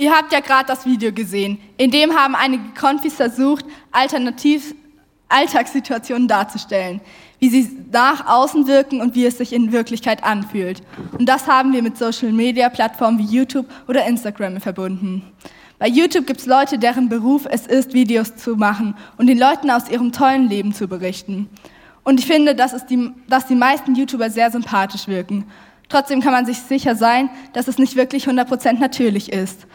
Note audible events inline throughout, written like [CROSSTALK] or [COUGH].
Ihr habt ja gerade das Video gesehen. In dem haben einige Konfis versucht, alternativ Alltagssituationen darzustellen, wie sie nach außen wirken und wie es sich in Wirklichkeit anfühlt. Und das haben wir mit Social-Media-Plattformen wie YouTube oder Instagram verbunden. Bei YouTube gibt es Leute, deren Beruf es ist, Videos zu machen und den Leuten aus ihrem tollen Leben zu berichten. Und ich finde, dass, die, dass die meisten YouTuber sehr sympathisch wirken. Trotzdem kann man sich sicher sein, dass es nicht wirklich 100% natürlich ist,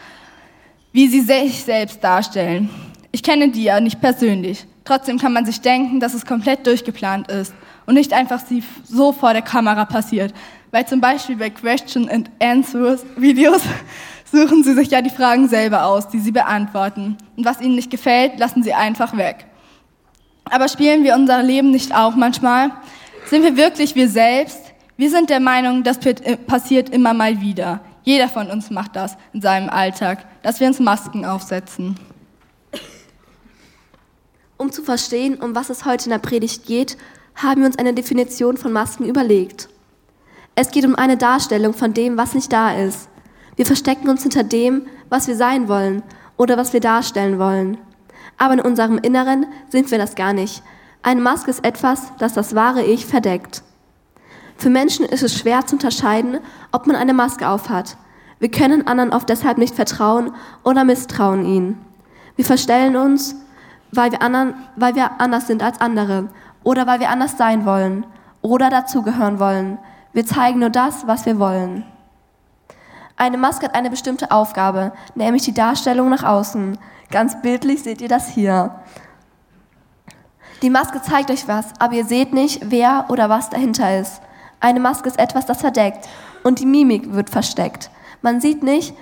wie sie sich selbst darstellen. Ich kenne die ja nicht persönlich. Trotzdem kann man sich denken, dass es komplett durchgeplant ist und nicht einfach so vor der Kamera passiert. Weil zum Beispiel bei Question and Answers Videos [LAUGHS] suchen sie sich ja die Fragen selber aus, die sie beantworten. Und was ihnen nicht gefällt, lassen sie einfach weg. Aber spielen wir unser Leben nicht auch manchmal? Sind wir wirklich wir selbst? Wir sind der Meinung, das passiert immer mal wieder. Jeder von uns macht das in seinem Alltag, dass wir uns Masken aufsetzen. Um zu verstehen, um was es heute in der Predigt geht, haben wir uns eine Definition von Masken überlegt. Es geht um eine Darstellung von dem, was nicht da ist. Wir verstecken uns hinter dem, was wir sein wollen oder was wir darstellen wollen. Aber in unserem Inneren sind wir das gar nicht. Eine Maske ist etwas, das das wahre Ich verdeckt. Für Menschen ist es schwer zu unterscheiden, ob man eine Maske aufhat. Wir können anderen oft deshalb nicht vertrauen oder misstrauen ihnen. Wir verstellen uns, weil wir, anderen, weil wir anders sind als andere oder weil wir anders sein wollen oder dazugehören wollen. Wir zeigen nur das, was wir wollen. Eine Maske hat eine bestimmte Aufgabe, nämlich die Darstellung nach außen. Ganz bildlich seht ihr das hier. Die Maske zeigt euch was, aber ihr seht nicht, wer oder was dahinter ist. Eine Maske ist etwas, das verdeckt und die Mimik wird versteckt. Man sieht nicht,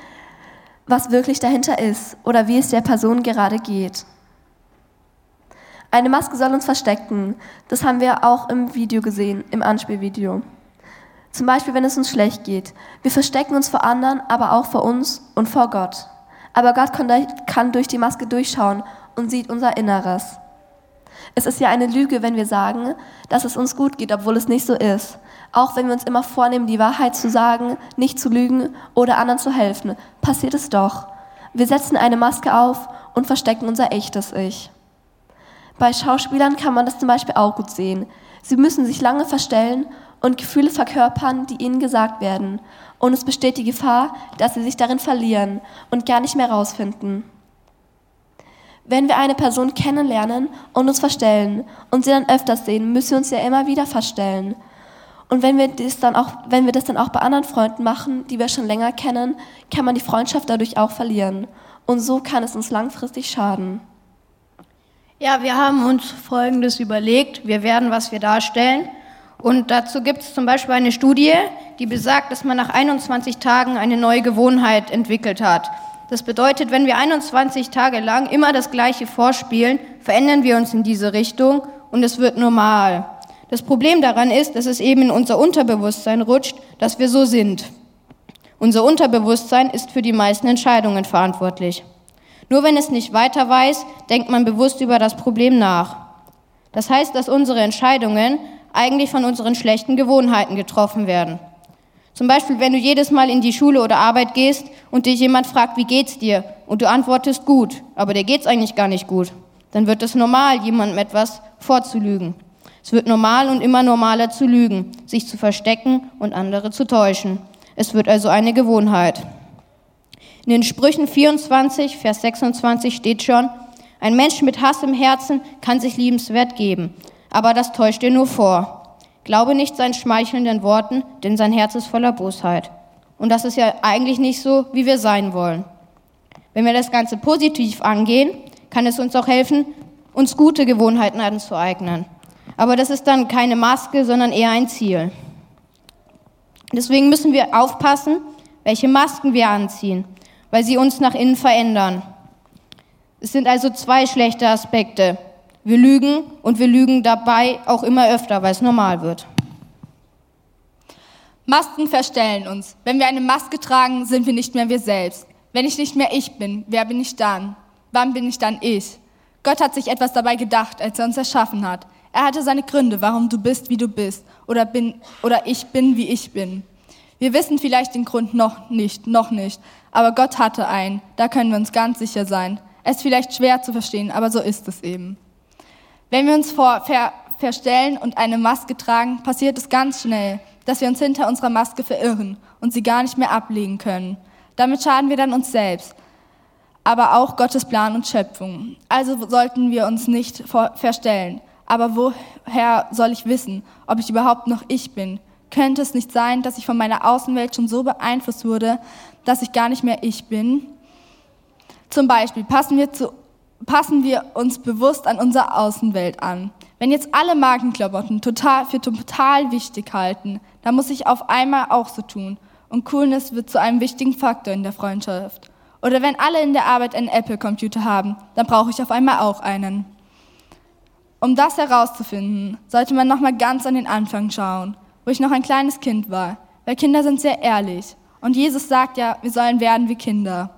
was wirklich dahinter ist oder wie es der Person gerade geht. Eine Maske soll uns verstecken. Das haben wir auch im Video gesehen, im Anspielvideo. Zum Beispiel, wenn es uns schlecht geht. Wir verstecken uns vor anderen, aber auch vor uns und vor Gott. Aber Gott kann durch die Maske durchschauen und sieht unser Inneres. Es ist ja eine Lüge, wenn wir sagen, dass es uns gut geht, obwohl es nicht so ist. Auch wenn wir uns immer vornehmen, die Wahrheit zu sagen, nicht zu lügen oder anderen zu helfen, passiert es doch. Wir setzen eine Maske auf und verstecken unser echtes Ich. Bei Schauspielern kann man das zum Beispiel auch gut sehen. Sie müssen sich lange verstellen und Gefühle verkörpern, die ihnen gesagt werden. Und es besteht die Gefahr, dass sie sich darin verlieren und gar nicht mehr rausfinden. Wenn wir eine Person kennenlernen und uns verstellen und sie dann öfters sehen, müssen wir uns ja immer wieder verstellen. Und wenn wir, das dann auch, wenn wir das dann auch bei anderen Freunden machen, die wir schon länger kennen, kann man die Freundschaft dadurch auch verlieren. Und so kann es uns langfristig schaden. Ja, wir haben uns Folgendes überlegt. Wir werden, was wir darstellen. Und dazu gibt es zum Beispiel eine Studie, die besagt, dass man nach 21 Tagen eine neue Gewohnheit entwickelt hat. Das bedeutet, wenn wir 21 Tage lang immer das Gleiche vorspielen, verändern wir uns in diese Richtung und es wird normal. Das Problem daran ist, dass es eben in unser Unterbewusstsein rutscht, dass wir so sind. Unser Unterbewusstsein ist für die meisten Entscheidungen verantwortlich. Nur wenn es nicht weiter weiß, denkt man bewusst über das Problem nach. Das heißt, dass unsere Entscheidungen eigentlich von unseren schlechten Gewohnheiten getroffen werden. Zum Beispiel, wenn du jedes Mal in die Schule oder Arbeit gehst und dich jemand fragt, wie geht's dir? Und du antwortest gut, aber dir geht's eigentlich gar nicht gut. Dann wird es normal, jemandem etwas vorzulügen. Es wird normal und immer normaler zu lügen, sich zu verstecken und andere zu täuschen. Es wird also eine Gewohnheit. In den Sprüchen 24, Vers 26 steht schon, ein Mensch mit Hass im Herzen kann sich liebenswert geben, aber das täuscht dir nur vor. Glaube nicht seinen schmeichelnden Worten, denn sein Herz ist voller Bosheit. Und das ist ja eigentlich nicht so, wie wir sein wollen. Wenn wir das Ganze positiv angehen, kann es uns auch helfen, uns gute Gewohnheiten anzueignen. Aber das ist dann keine Maske, sondern eher ein Ziel. Deswegen müssen wir aufpassen, welche Masken wir anziehen, weil sie uns nach innen verändern. Es sind also zwei schlechte Aspekte. Wir lügen und wir lügen dabei auch immer öfter, weil es normal wird. Masken verstellen uns. Wenn wir eine Maske tragen, sind wir nicht mehr wir selbst. Wenn ich nicht mehr ich bin, wer bin ich dann? Wann bin ich dann ich? Gott hat sich etwas dabei gedacht, als er uns erschaffen hat. Er hatte seine Gründe, warum du bist, wie du bist, oder bin, oder ich bin, wie ich bin. Wir wissen vielleicht den Grund noch nicht, noch nicht, aber Gott hatte einen, da können wir uns ganz sicher sein. Es ist vielleicht schwer zu verstehen, aber so ist es eben. Wenn wir uns vor, ver, verstellen und eine Maske tragen, passiert es ganz schnell, dass wir uns hinter unserer Maske verirren und sie gar nicht mehr ablegen können. Damit schaden wir dann uns selbst, aber auch Gottes Plan und Schöpfung. Also sollten wir uns nicht verstellen. Aber woher soll ich wissen, ob ich überhaupt noch ich bin? Könnte es nicht sein, dass ich von meiner Außenwelt schon so beeinflusst wurde, dass ich gar nicht mehr ich bin? Zum Beispiel passen wir, zu, passen wir uns bewusst an unsere Außenwelt an. Wenn jetzt alle Markenklamotten total, für total wichtig halten, dann muss ich auf einmal auch so tun. Und Coolness wird zu einem wichtigen Faktor in der Freundschaft. Oder wenn alle in der Arbeit einen Apple-Computer haben, dann brauche ich auf einmal auch einen. Um das herauszufinden, sollte man nochmal ganz an den Anfang schauen, wo ich noch ein kleines Kind war, weil Kinder sind sehr ehrlich. Und Jesus sagt ja, wir sollen werden wie Kinder.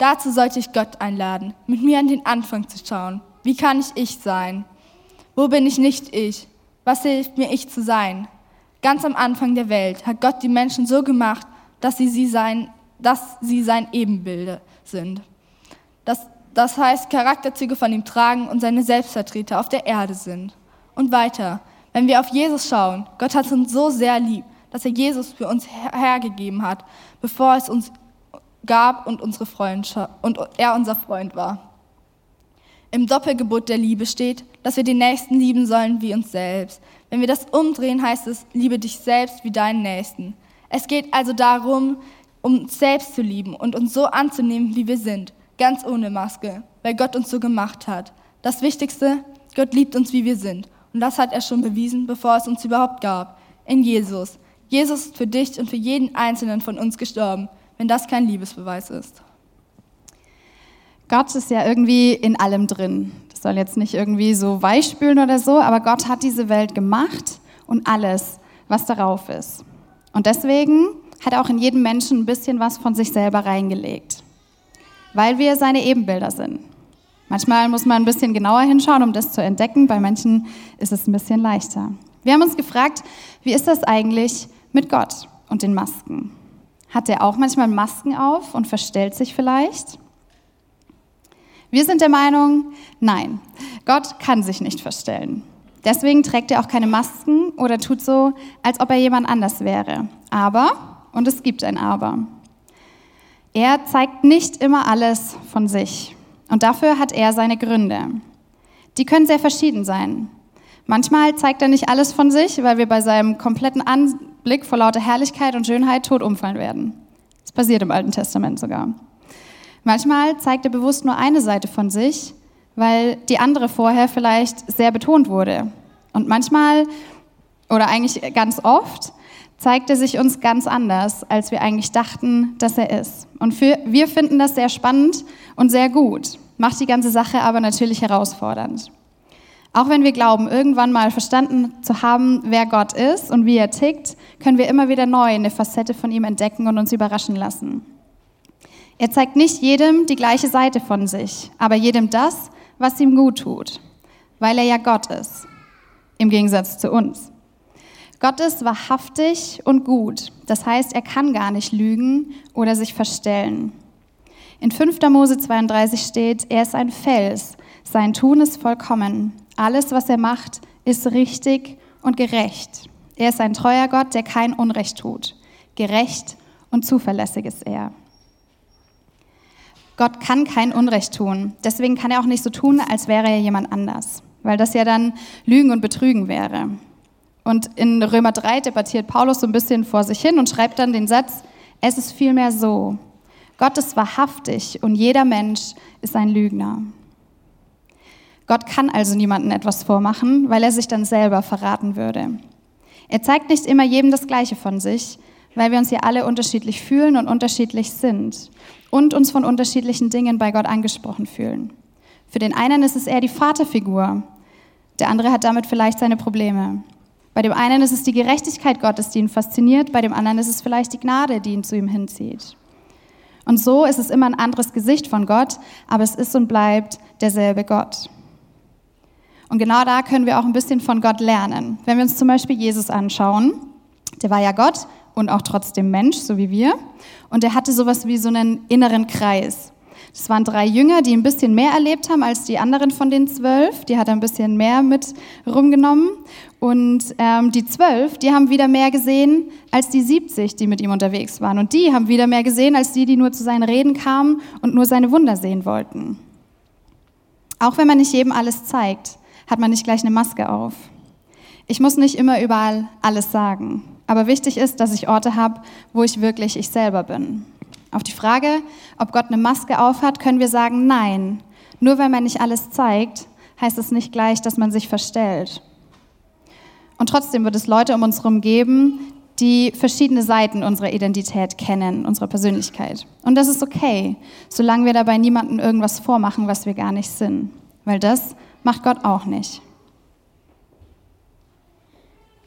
Dazu sollte ich Gott einladen, mit mir an den Anfang zu schauen. Wie kann ich ich sein? Wo bin ich nicht ich? Was hilft mir ich zu sein? Ganz am Anfang der Welt hat Gott die Menschen so gemacht, dass sie, sie sein, dass sie sein Ebenbilde sind. Das, das heißt, Charakterzüge von ihm tragen und seine Selbstvertreter auf der Erde sind. Und weiter, wenn wir auf Jesus schauen, Gott hat uns so sehr lieb, dass er Jesus für uns hergegeben hat, bevor es uns gab und, unsere und er unser Freund war. Im Doppelgebot der Liebe steht, dass wir den Nächsten lieben sollen wie uns selbst. Wenn wir das umdrehen, heißt es, liebe dich selbst wie deinen Nächsten. Es geht also darum, um uns selbst zu lieben und uns so anzunehmen, wie wir sind, ganz ohne Maske, weil Gott uns so gemacht hat. Das Wichtigste, Gott liebt uns, wie wir sind. Und das hat er schon bewiesen, bevor es uns überhaupt gab. In Jesus. Jesus ist für dich und für jeden Einzelnen von uns gestorben, wenn das kein Liebesbeweis ist. Gott ist ja irgendwie in allem drin. Das soll jetzt nicht irgendwie so weichspülen oder so, aber Gott hat diese Welt gemacht und alles, was darauf ist. Und deswegen hat er auch in jedem Menschen ein bisschen was von sich selber reingelegt, weil wir seine Ebenbilder sind. Manchmal muss man ein bisschen genauer hinschauen, um das zu entdecken. Bei manchen ist es ein bisschen leichter. Wir haben uns gefragt, wie ist das eigentlich mit Gott und den Masken? Hat er auch manchmal Masken auf und verstellt sich vielleicht? Wir sind der Meinung, nein, Gott kann sich nicht verstellen. Deswegen trägt er auch keine Masken oder tut so, als ob er jemand anders wäre. Aber, und es gibt ein Aber, er zeigt nicht immer alles von sich. Und dafür hat er seine Gründe. Die können sehr verschieden sein. Manchmal zeigt er nicht alles von sich, weil wir bei seinem kompletten Anblick vor lauter Herrlichkeit und Schönheit tot umfallen werden. Das passiert im Alten Testament sogar. Manchmal zeigt er bewusst nur eine Seite von sich, weil die andere vorher vielleicht sehr betont wurde. Und manchmal, oder eigentlich ganz oft, zeigt er sich uns ganz anders, als wir eigentlich dachten, dass er ist. Und für, wir finden das sehr spannend und sehr gut, macht die ganze Sache aber natürlich herausfordernd. Auch wenn wir glauben, irgendwann mal verstanden zu haben, wer Gott ist und wie er tickt, können wir immer wieder neu eine Facette von ihm entdecken und uns überraschen lassen. Er zeigt nicht jedem die gleiche Seite von sich, aber jedem das, was ihm gut tut, weil er ja Gott ist, im Gegensatz zu uns. Gott ist wahrhaftig und gut, das heißt, er kann gar nicht lügen oder sich verstellen. In 5. Mose 32 steht, er ist ein Fels, sein Tun ist vollkommen, alles, was er macht, ist richtig und gerecht. Er ist ein treuer Gott, der kein Unrecht tut. Gerecht und zuverlässig ist er. Gott kann kein Unrecht tun. Deswegen kann er auch nicht so tun, als wäre er jemand anders, weil das ja dann Lügen und Betrügen wäre. Und in Römer 3 debattiert Paulus so ein bisschen vor sich hin und schreibt dann den Satz, es ist vielmehr so, Gott ist wahrhaftig und jeder Mensch ist ein Lügner. Gott kann also niemandem etwas vormachen, weil er sich dann selber verraten würde. Er zeigt nicht immer jedem das Gleiche von sich, weil wir uns ja alle unterschiedlich fühlen und unterschiedlich sind und uns von unterschiedlichen Dingen bei Gott angesprochen fühlen. Für den einen ist es eher die Vaterfigur, der andere hat damit vielleicht seine Probleme. Bei dem einen ist es die Gerechtigkeit Gottes, die ihn fasziniert, bei dem anderen ist es vielleicht die Gnade, die ihn zu ihm hinzieht. Und so ist es immer ein anderes Gesicht von Gott, aber es ist und bleibt derselbe Gott. Und genau da können wir auch ein bisschen von Gott lernen. Wenn wir uns zum Beispiel Jesus anschauen, der war ja Gott und auch trotzdem Mensch, so wie wir. Und er hatte sowas wie so einen inneren Kreis. Das waren drei Jünger, die ein bisschen mehr erlebt haben als die anderen von den zwölf. Die hat er ein bisschen mehr mit rumgenommen. Und ähm, die zwölf, die haben wieder mehr gesehen als die 70, die mit ihm unterwegs waren. Und die haben wieder mehr gesehen als die, die nur zu seinen Reden kamen und nur seine Wunder sehen wollten. Auch wenn man nicht jedem alles zeigt, hat man nicht gleich eine Maske auf. Ich muss nicht immer überall alles sagen, aber wichtig ist, dass ich Orte habe, wo ich wirklich ich selber bin. Auf die Frage, ob Gott eine Maske aufhat, können wir sagen nein. Nur weil man nicht alles zeigt, heißt es nicht gleich, dass man sich verstellt. Und trotzdem wird es Leute um uns herum geben, die verschiedene Seiten unserer Identität kennen, unserer Persönlichkeit. Und das ist okay, solange wir dabei niemandem irgendwas vormachen, was wir gar nicht sind. Weil das macht Gott auch nicht.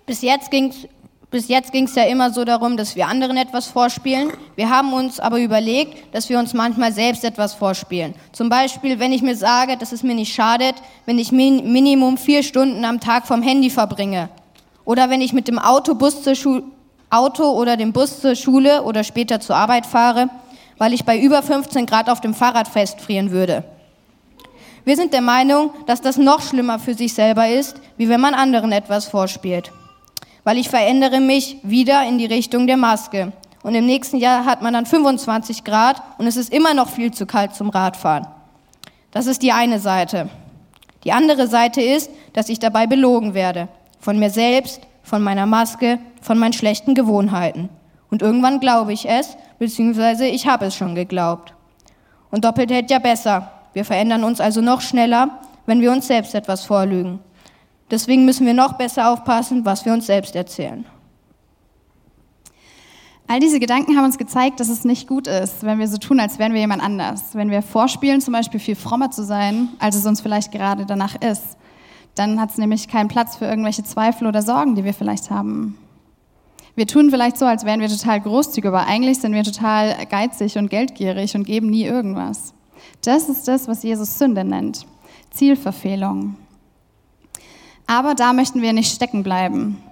Bis jetzt ging es ja immer so darum, dass wir anderen etwas vorspielen. Wir haben uns aber überlegt, dass wir uns manchmal selbst etwas vorspielen. Zum Beispiel, wenn ich mir sage, dass es mir nicht schadet, wenn ich min Minimum vier Stunden am Tag vom Handy verbringe. Oder wenn ich mit dem Auto, zur Auto oder dem Bus zur Schule oder später zur Arbeit fahre, weil ich bei über 15 Grad auf dem Fahrrad festfrieren würde. Wir sind der Meinung, dass das noch schlimmer für sich selber ist, wie wenn man anderen etwas vorspielt weil ich verändere mich wieder in die Richtung der Maske. Und im nächsten Jahr hat man dann 25 Grad und es ist immer noch viel zu kalt zum Radfahren. Das ist die eine Seite. Die andere Seite ist, dass ich dabei belogen werde. Von mir selbst, von meiner Maske, von meinen schlechten Gewohnheiten. Und irgendwann glaube ich es, beziehungsweise ich habe es schon geglaubt. Und doppelt hält ja besser. Wir verändern uns also noch schneller, wenn wir uns selbst etwas vorlügen. Deswegen müssen wir noch besser aufpassen, was wir uns selbst erzählen. All diese Gedanken haben uns gezeigt, dass es nicht gut ist, wenn wir so tun, als wären wir jemand anders. Wenn wir vorspielen, zum Beispiel viel frommer zu sein, als es uns vielleicht gerade danach ist. Dann hat es nämlich keinen Platz für irgendwelche Zweifel oder Sorgen, die wir vielleicht haben. Wir tun vielleicht so, als wären wir total großzügig, aber eigentlich sind wir total geizig und geldgierig und geben nie irgendwas. Das ist das, was Jesus Sünde nennt. Zielverfehlung. Aber da möchten wir nicht stecken bleiben.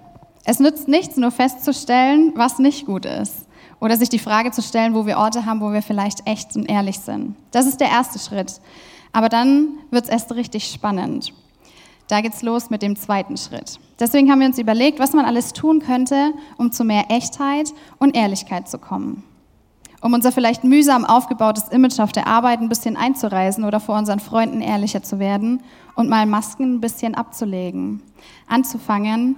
Es nützt nichts, nur festzustellen, was nicht gut ist. Oder sich die Frage zu stellen, wo wir Orte haben, wo wir vielleicht echt und ehrlich sind. Das ist der erste Schritt. Aber dann wird es erst richtig spannend. Da geht's los mit dem zweiten Schritt. Deswegen haben wir uns überlegt, was man alles tun könnte, um zu mehr Echtheit und Ehrlichkeit zu kommen um unser vielleicht mühsam aufgebautes Image auf der Arbeit ein bisschen einzureisen oder vor unseren Freunden ehrlicher zu werden und mal Masken ein bisschen abzulegen, anzufangen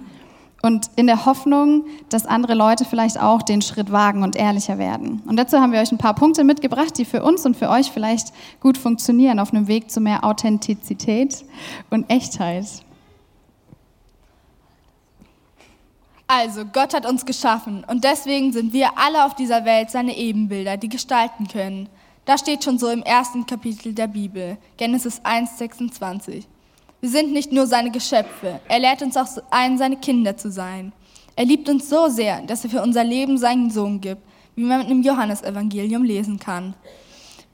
und in der Hoffnung, dass andere Leute vielleicht auch den Schritt wagen und ehrlicher werden. Und dazu haben wir euch ein paar Punkte mitgebracht, die für uns und für euch vielleicht gut funktionieren auf einem Weg zu mehr Authentizität und Echtheit. Also, Gott hat uns geschaffen und deswegen sind wir alle auf dieser Welt seine Ebenbilder, die gestalten können. Das steht schon so im ersten Kapitel der Bibel, Genesis 1, 26. Wir sind nicht nur seine Geschöpfe, er lehrt uns auch ein, seine Kinder zu sein. Er liebt uns so sehr, dass er für unser Leben seinen Sohn gibt, wie man im Johannesevangelium lesen kann.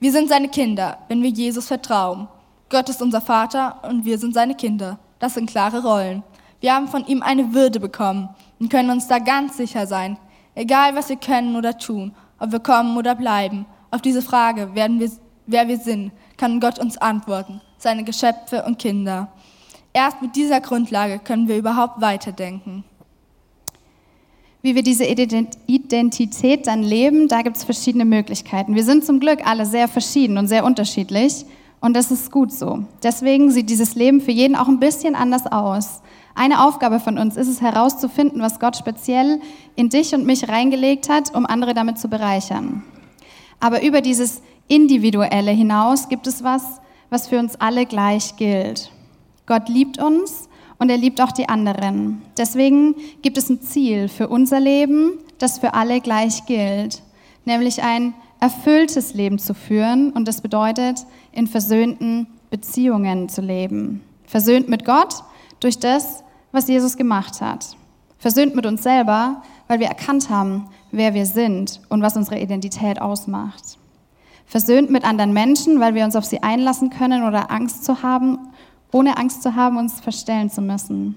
Wir sind seine Kinder, wenn wir Jesus vertrauen. Gott ist unser Vater und wir sind seine Kinder. Das sind klare Rollen. Wir haben von ihm eine Würde bekommen und können uns da ganz sicher sein, egal was wir können oder tun, ob wir kommen oder bleiben. Auf diese Frage, werden wir, wer wir sind, kann Gott uns antworten, seine Geschöpfe und Kinder. Erst mit dieser Grundlage können wir überhaupt weiterdenken. Wie wir diese Identität dann leben, da gibt es verschiedene Möglichkeiten. Wir sind zum Glück alle sehr verschieden und sehr unterschiedlich und das ist gut so. Deswegen sieht dieses Leben für jeden auch ein bisschen anders aus. Eine Aufgabe von uns ist es herauszufinden, was Gott speziell in dich und mich reingelegt hat, um andere damit zu bereichern. Aber über dieses Individuelle hinaus gibt es was, was für uns alle gleich gilt. Gott liebt uns und er liebt auch die anderen. Deswegen gibt es ein Ziel für unser Leben, das für alle gleich gilt, nämlich ein erfülltes Leben zu führen und das bedeutet, in versöhnten Beziehungen zu leben. Versöhnt mit Gott durch das, was Jesus gemacht hat. Versöhnt mit uns selber, weil wir erkannt haben, wer wir sind und was unsere Identität ausmacht. Versöhnt mit anderen Menschen, weil wir uns auf sie einlassen können oder Angst zu haben, ohne Angst zu haben, uns verstellen zu müssen.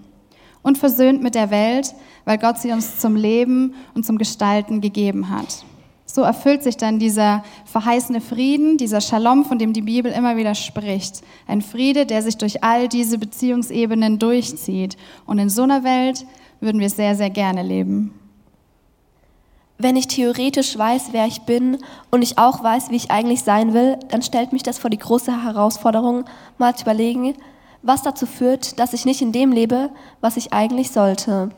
und versöhnt mit der Welt, weil Gott sie uns zum Leben und zum Gestalten gegeben hat. So erfüllt sich dann dieser verheißene Frieden, dieser Shalom, von dem die Bibel immer wieder spricht. Ein Friede, der sich durch all diese Beziehungsebenen durchzieht. Und in so einer Welt würden wir sehr, sehr gerne leben. Wenn ich theoretisch weiß, wer ich bin und ich auch weiß, wie ich eigentlich sein will, dann stellt mich das vor die große Herausforderung, mal zu überlegen, was dazu führt, dass ich nicht in dem lebe, was ich eigentlich sollte.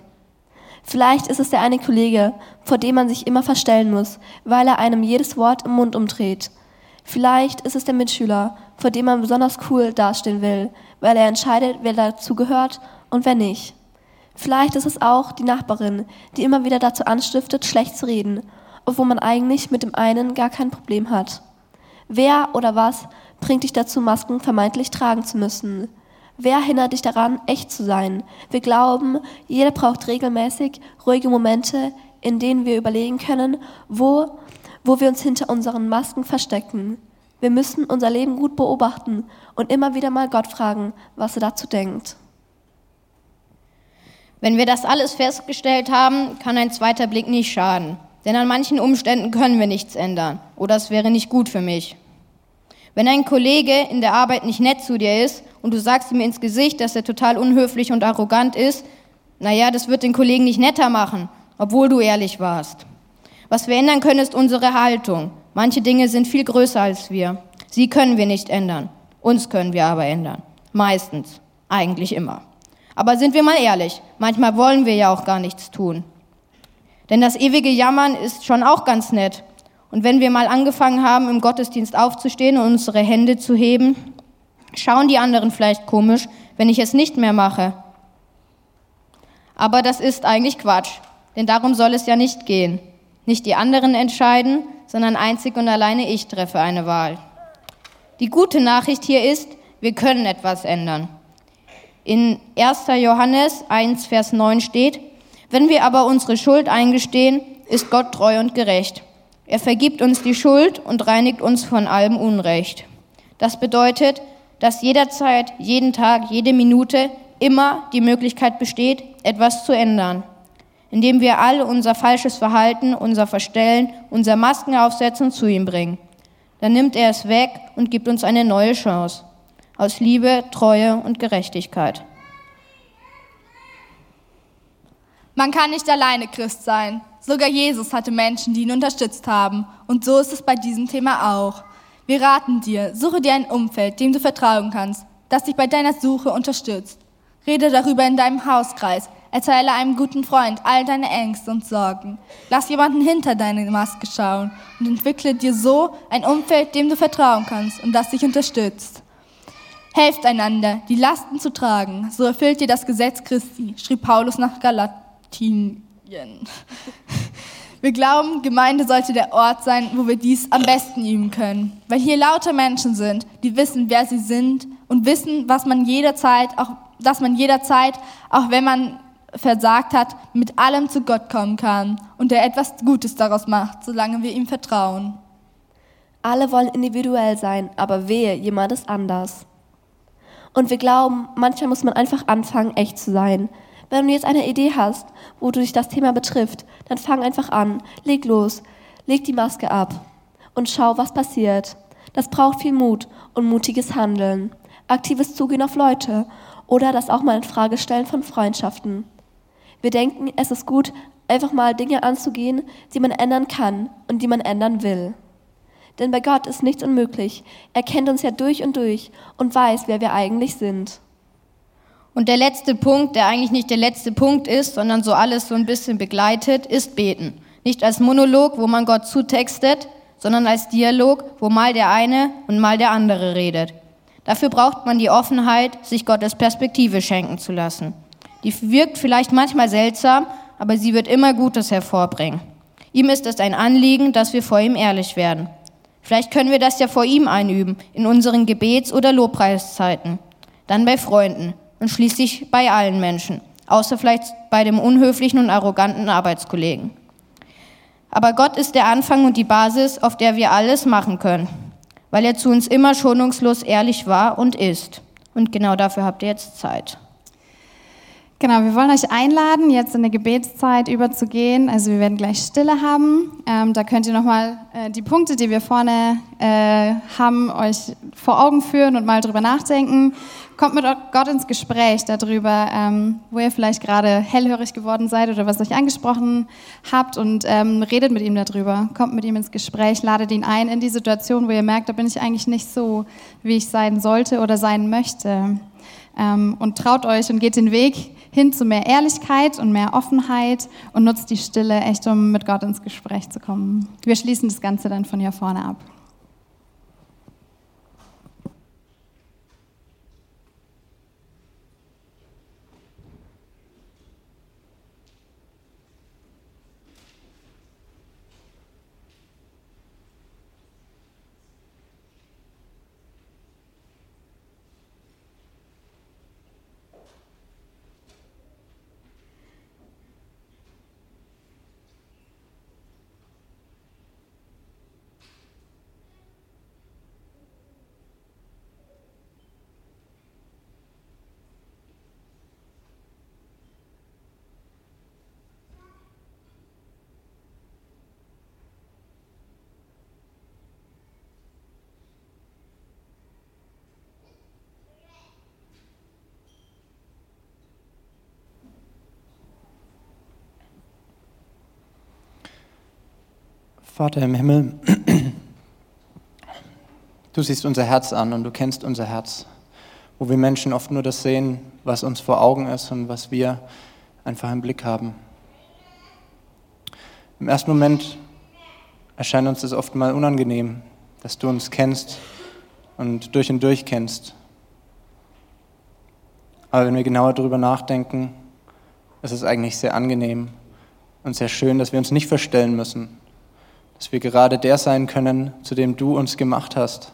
Vielleicht ist es der eine Kollege, vor dem man sich immer verstellen muss, weil er einem jedes Wort im Mund umdreht. Vielleicht ist es der Mitschüler, vor dem man besonders cool dastehen will, weil er entscheidet, wer dazu gehört und wer nicht. Vielleicht ist es auch die Nachbarin, die immer wieder dazu anstiftet, schlecht zu reden, obwohl man eigentlich mit dem einen gar kein Problem hat. Wer oder was bringt dich dazu, Masken vermeintlich tragen zu müssen? Wer hindert dich daran, echt zu sein? Wir glauben, jeder braucht regelmäßig ruhige Momente, in denen wir überlegen können, wo, wo wir uns hinter unseren Masken verstecken. Wir müssen unser Leben gut beobachten und immer wieder mal Gott fragen, was er dazu denkt. Wenn wir das alles festgestellt haben, kann ein zweiter Blick nicht schaden. Denn an manchen Umständen können wir nichts ändern. Oder es wäre nicht gut für mich. Wenn ein Kollege in der Arbeit nicht nett zu dir ist und du sagst ihm ins Gesicht, dass er total unhöflich und arrogant ist, naja, das wird den Kollegen nicht netter machen, obwohl du ehrlich warst. Was wir ändern können, ist unsere Haltung. Manche Dinge sind viel größer als wir. Sie können wir nicht ändern. Uns können wir aber ändern. Meistens. Eigentlich immer. Aber sind wir mal ehrlich, manchmal wollen wir ja auch gar nichts tun. Denn das ewige Jammern ist schon auch ganz nett. Und wenn wir mal angefangen haben, im Gottesdienst aufzustehen und unsere Hände zu heben, schauen die anderen vielleicht komisch, wenn ich es nicht mehr mache. Aber das ist eigentlich Quatsch, denn darum soll es ja nicht gehen. Nicht die anderen entscheiden, sondern einzig und alleine ich treffe eine Wahl. Die gute Nachricht hier ist, wir können etwas ändern. In 1. Johannes 1, Vers 9 steht, wenn wir aber unsere Schuld eingestehen, ist Gott treu und gerecht. Er vergibt uns die Schuld und reinigt uns von allem Unrecht. Das bedeutet, dass jederzeit, jeden Tag, jede Minute immer die Möglichkeit besteht, etwas zu ändern. Indem wir alle unser falsches Verhalten, unser Verstellen, unser Masken aufsetzen zu ihm bringen. Dann nimmt er es weg und gibt uns eine neue Chance aus Liebe, Treue und Gerechtigkeit. Man kann nicht alleine Christ sein. Sogar Jesus hatte Menschen, die ihn unterstützt haben. Und so ist es bei diesem Thema auch. Wir raten dir, suche dir ein Umfeld, dem du vertrauen kannst, das dich bei deiner Suche unterstützt. Rede darüber in deinem Hauskreis. Erzähle einem guten Freund all deine Ängste und Sorgen. Lass jemanden hinter deine Maske schauen und entwickle dir so ein Umfeld, dem du vertrauen kannst und das dich unterstützt. Helft einander, die Lasten zu tragen, so erfüllt ihr das Gesetz Christi, schrieb Paulus nach Galatinien. Wir glauben, Gemeinde sollte der Ort sein, wo wir dies am besten üben können, weil hier lauter Menschen sind, die wissen, wer sie sind und wissen, was man jederzeit, auch, dass man jederzeit, auch wenn man versagt hat, mit allem zu Gott kommen kann und er etwas Gutes daraus macht, solange wir ihm vertrauen. Alle wollen individuell sein, aber wehe, jemand ist anders. Und wir glauben, manchmal muss man einfach anfangen, echt zu sein. Wenn du jetzt eine Idee hast, wo du dich das Thema betrifft, dann fang einfach an, leg los, leg die Maske ab und schau, was passiert. Das braucht viel Mut und mutiges Handeln, aktives Zugehen auf Leute oder das auch mal in Frage stellen von Freundschaften. Wir denken, es ist gut, einfach mal Dinge anzugehen, die man ändern kann und die man ändern will. Denn bei Gott ist nichts unmöglich. Er kennt uns ja durch und durch und weiß, wer wir eigentlich sind. Und der letzte Punkt, der eigentlich nicht der letzte Punkt ist, sondern so alles so ein bisschen begleitet, ist beten. Nicht als Monolog, wo man Gott zutextet, sondern als Dialog, wo mal der eine und mal der andere redet. Dafür braucht man die Offenheit, sich Gottes Perspektive schenken zu lassen. Die wirkt vielleicht manchmal seltsam, aber sie wird immer Gutes hervorbringen. Ihm ist es ein Anliegen, dass wir vor ihm ehrlich werden. Vielleicht können wir das ja vor ihm einüben, in unseren Gebets- oder Lobpreiszeiten. Dann bei Freunden und schließlich bei allen Menschen, außer vielleicht bei dem unhöflichen und arroganten Arbeitskollegen. Aber Gott ist der Anfang und die Basis, auf der wir alles machen können, weil er zu uns immer schonungslos ehrlich war und ist. Und genau dafür habt ihr jetzt Zeit. Genau, wir wollen euch einladen, jetzt in eine Gebetszeit überzugehen. Also wir werden gleich Stille haben. Ähm, da könnt ihr nochmal äh, die Punkte, die wir vorne äh, haben, euch vor Augen führen und mal drüber nachdenken. Kommt mit Gott ins Gespräch darüber, ähm, wo ihr vielleicht gerade hellhörig geworden seid oder was euch angesprochen habt und ähm, redet mit ihm darüber. Kommt mit ihm ins Gespräch, ladet ihn ein in die Situation, wo ihr merkt, da bin ich eigentlich nicht so, wie ich sein sollte oder sein möchte. Ähm, und traut euch und geht den Weg hin zu mehr Ehrlichkeit und mehr Offenheit und nutzt die Stille echt, um mit Gott ins Gespräch zu kommen. Wir schließen das Ganze dann von hier vorne ab. Vater im Himmel, [CLEARS THROAT] du siehst unser Herz an und du kennst unser Herz, wo wir Menschen oft nur das sehen, was uns vor Augen ist und was wir einfach im Blick haben. Im ersten Moment erscheint uns das oft mal unangenehm, dass du uns kennst und durch und durch kennst. Aber wenn wir genauer darüber nachdenken, ist es eigentlich sehr angenehm und sehr schön, dass wir uns nicht verstellen müssen, dass wir gerade der sein können, zu dem du uns gemacht hast.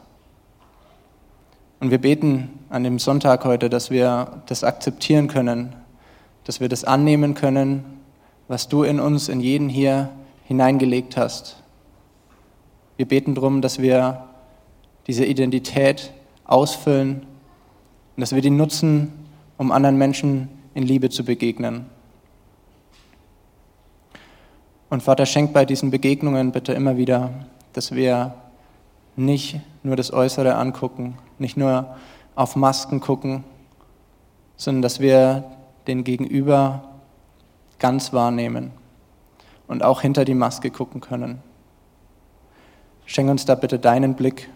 Und wir beten an dem Sonntag heute, dass wir das akzeptieren können, dass wir das annehmen können, was du in uns, in jeden hier hineingelegt hast. Wir beten darum, dass wir diese Identität ausfüllen und dass wir die nutzen, um anderen Menschen in Liebe zu begegnen. Und Vater, schenk bei diesen Begegnungen bitte immer wieder, dass wir nicht nur das Äußere angucken, nicht nur auf Masken gucken, sondern dass wir den Gegenüber ganz wahrnehmen und auch hinter die Maske gucken können. Schenk uns da bitte deinen Blick.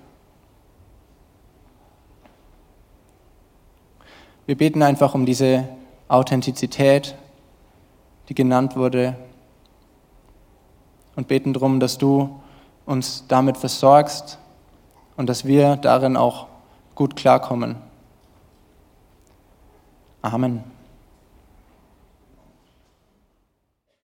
Wir beten einfach um diese Authentizität, die genannt wurde, und beten darum, dass du uns damit versorgst und dass wir darin auch gut klarkommen. Amen.